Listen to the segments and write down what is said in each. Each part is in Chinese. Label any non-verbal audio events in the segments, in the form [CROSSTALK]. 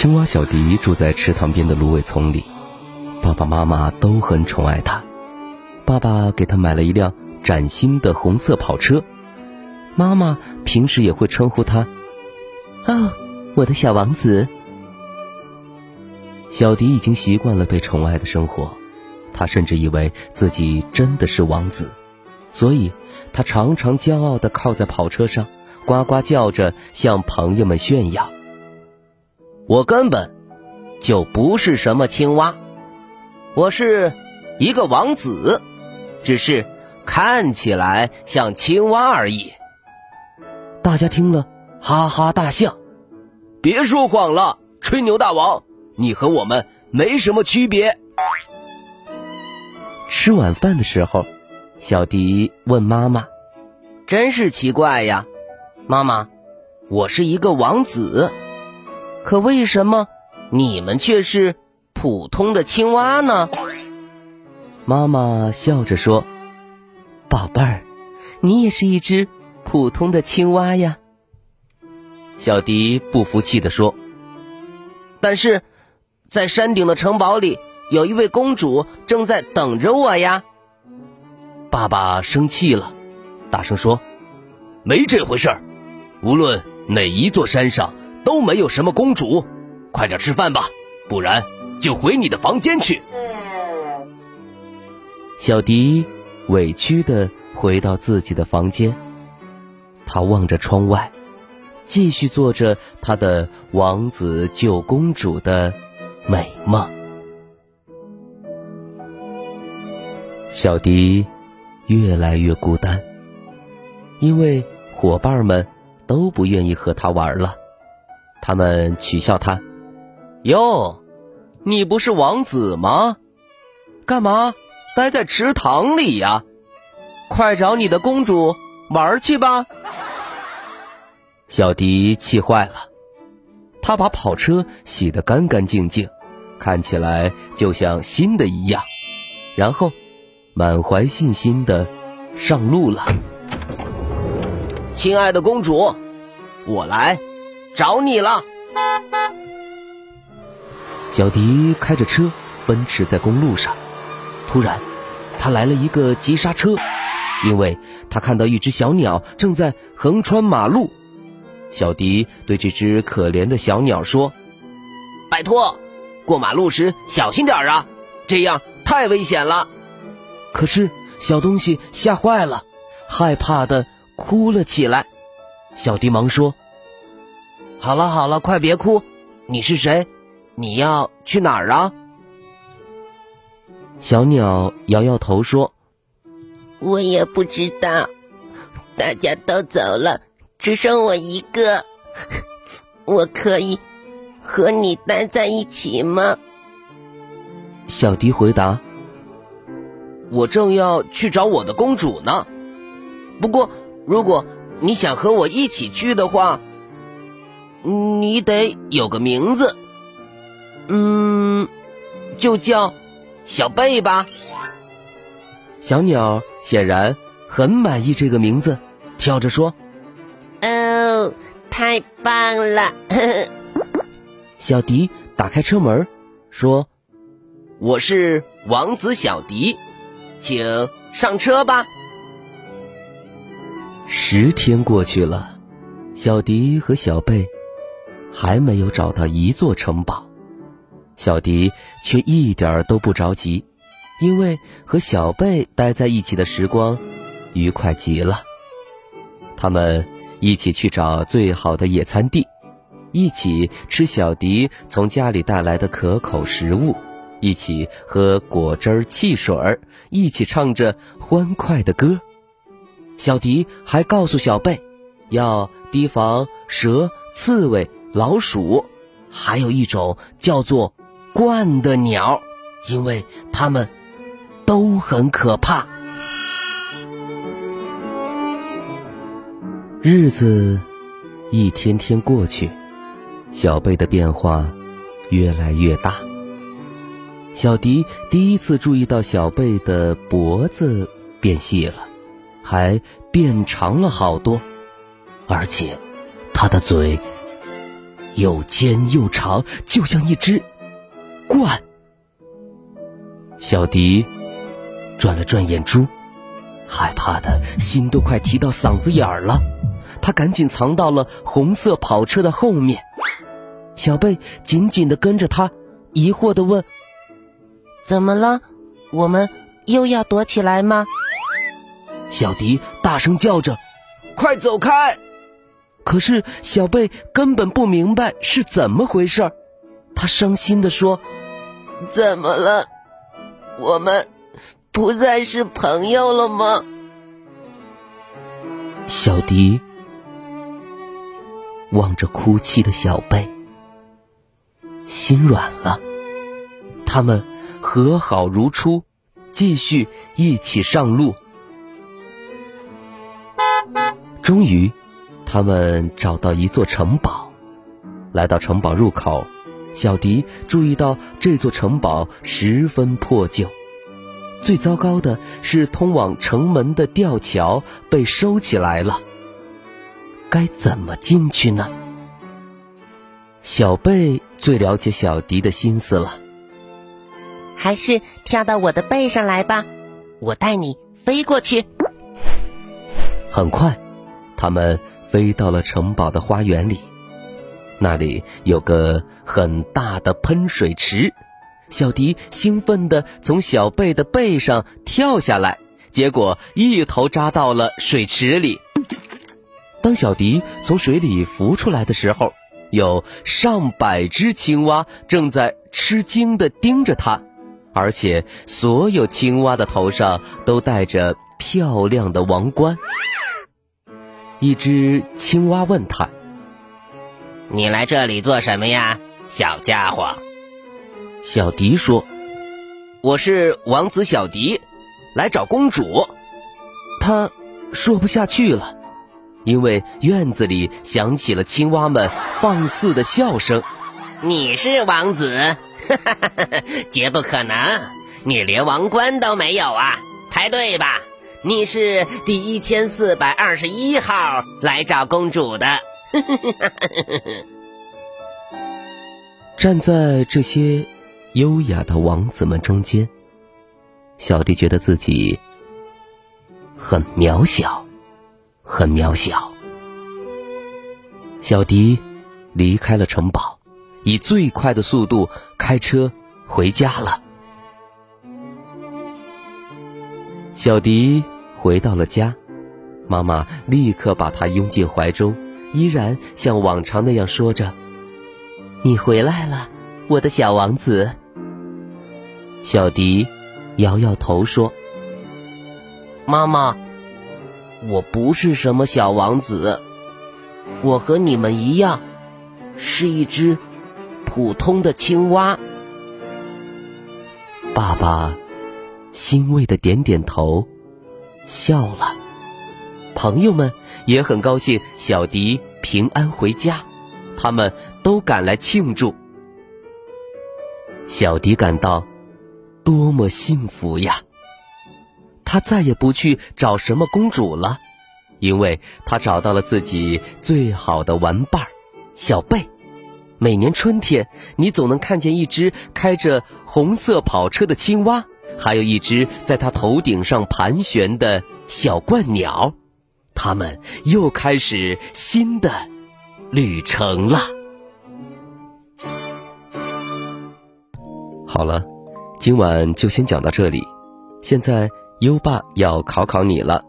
青蛙小迪住在池塘边的芦苇丛里，爸爸妈妈都很宠爱他。爸爸给他买了一辆崭新的红色跑车，妈妈平时也会称呼他“哦，我的小王子”。小迪已经习惯了被宠爱的生活，他甚至以为自己真的是王子，所以他常常骄傲地靠在跑车上，呱呱叫着向朋友们炫耀。我根本就不是什么青蛙，我是一个王子，只是看起来像青蛙而已。大家听了哈哈大笑。别说谎了，吹牛大王，你和我们没什么区别。吃晚饭的时候，小迪问妈妈：“真是奇怪呀，妈妈，我是一个王子。”可为什么你们却是普通的青蛙呢？妈妈笑着说：“宝贝儿，你也是一只普通的青蛙呀。”小迪不服气地说：“但是，在山顶的城堡里，有一位公主正在等着我呀。”爸爸生气了，大声说：“没这回事儿！无论哪一座山上。”都没有什么公主，快点吃饭吧，不然就回你的房间去。小迪委屈的回到自己的房间，他望着窗外，继续做着他的王子救公主的美梦。小迪越来越孤单，因为伙伴们都不愿意和他玩了。他们取笑他：“哟，你不是王子吗？干嘛待在池塘里呀？快找你的公主玩去吧！”小迪气坏了，他把跑车洗得干干净净，看起来就像新的一样，然后满怀信心的上路了。亲爱的公主，我来。找你了，小迪开着车奔驰在公路上。突然，他来了一个急刹车，因为他看到一只小鸟正在横穿马路。小迪对这只可怜的小鸟说：“拜托，过马路时小心点啊，这样太危险了。”可是小东西吓坏了，害怕的哭了起来。小迪忙说。好了好了，快别哭！你是谁？你要去哪儿啊？小鸟摇摇头说：“我也不知道，大家都走了，只剩我一个。我可以和你待在一起吗？”小迪回答：“我正要去找我的公主呢。不过，如果你想和我一起去的话。”你得有个名字，嗯，就叫小贝吧。小鸟显然很满意这个名字，跳着说：“哦，太棒了！” [LAUGHS] 小迪打开车门，说：“我是王子小迪，请上车吧。”十天过去了，小迪和小贝。还没有找到一座城堡，小迪却一点儿都不着急，因为和小贝待在一起的时光愉快极了。他们一起去找最好的野餐地，一起吃小迪从家里带来的可口食物，一起喝果汁儿、汽水儿，一起唱着欢快的歌。小迪还告诉小贝，要提防蛇、刺猬、老鼠，还有一种叫做鹳的鸟，因为它们都很可怕。日子一天天过去，小贝的变化越来越大。小迪第一次注意到小贝的脖子变细了，还变长了好多，而且他的嘴又尖又长，就像一只鹳。小迪转了转眼珠，害怕的心都快提到嗓子眼儿了。他赶紧藏到了红色跑车的后面。小贝紧紧的跟着他，疑惑的问：“怎么了？我们又要躲起来吗？”小迪大声叫着：“快走开！”可是小贝根本不明白是怎么回事他伤心的说：“怎么了？我们不再是朋友了吗？”小迪。望着哭泣的小贝，心软了。他们和好如初，继续一起上路。终于，他们找到一座城堡。来到城堡入口，小迪注意到这座城堡十分破旧。最糟糕的是，通往城门的吊桥被收起来了。该怎么进去呢？小贝最了解小迪的心思了。还是跳到我的背上来吧，我带你飞过去。很快，他们飞到了城堡的花园里，那里有个很大的喷水池。小迪兴奋地从小贝的背上跳下来，结果一头扎到了水池里。当小迪从水里浮出来的时候，有上百只青蛙正在吃惊地盯着他，而且所有青蛙的头上都戴着漂亮的王冠。一只青蛙问他：“你来这里做什么呀，小家伙？”小迪说：“我是王子小迪，来找公主。”他说不下去了。因为院子里响起了青蛙们放肆的笑声。你是王子？[LAUGHS] 绝不可能！你连王冠都没有啊！排队吧，你是第一千四百二十一号来找公主的。[LAUGHS] 站在这些优雅的王子们中间，小迪觉得自己很渺小。很渺小。小迪离开了城堡，以最快的速度开车回家了。小迪回到了家，妈妈立刻把他拥进怀中，依然像往常那样说着：“你回来了，我的小王子。”小迪摇摇头说：“妈妈。”我不是什么小王子，我和你们一样，是一只普通的青蛙。爸爸欣慰的点点头，笑了。朋友们也很高兴小迪平安回家，他们都赶来庆祝。小迪感到多么幸福呀！他再也不去找什么公主了，因为他找到了自己最好的玩伴儿小贝。每年春天，你总能看见一只开着红色跑车的青蛙，还有一只在它头顶上盘旋的小鹳鸟。它们又开始新的旅程了。好了，今晚就先讲到这里。现在。优爸要考考你了，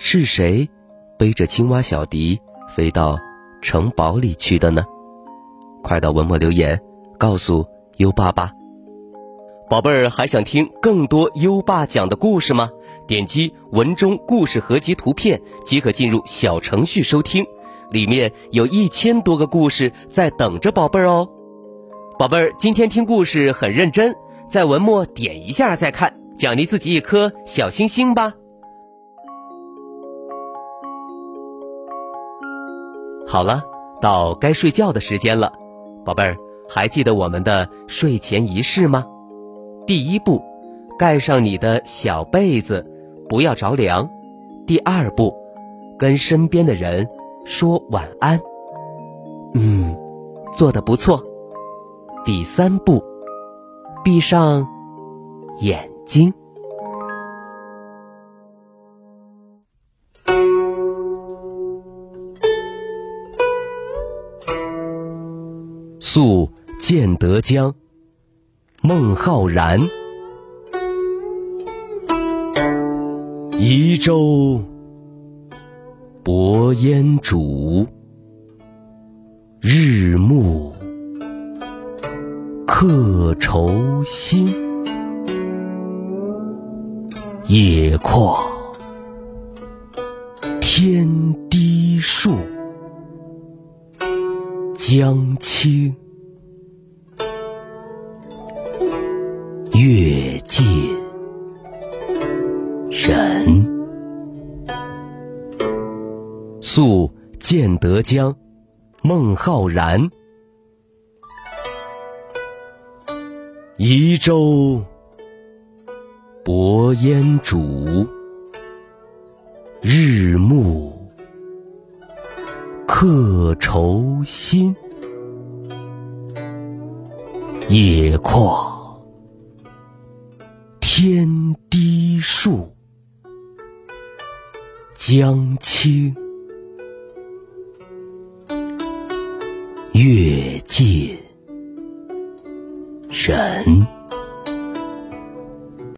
是谁背着青蛙小迪飞到城堡里去的呢？快到文末留言告诉优爸吧。宝贝儿还想听更多优爸讲的故事吗？点击文中故事合集图片即可进入小程序收听，里面有一千多个故事在等着宝贝儿哦。宝贝儿，今天听故事很认真，在文末点一下再看，奖励自己一颗小星星吧。好了，到该睡觉的时间了，宝贝儿，还记得我们的睡前仪式吗？第一步，盖上你的小被子，不要着凉。第二步，跟身边的人说晚安。嗯，做的不错。第三步，闭上眼睛。宿建德江，孟浩然。移舟泊烟渚，日暮客愁新。野旷天低树。江清月近人，宿建德江，孟浩然。移舟泊烟渚，日暮。客愁新，野旷天低树，江清月近人。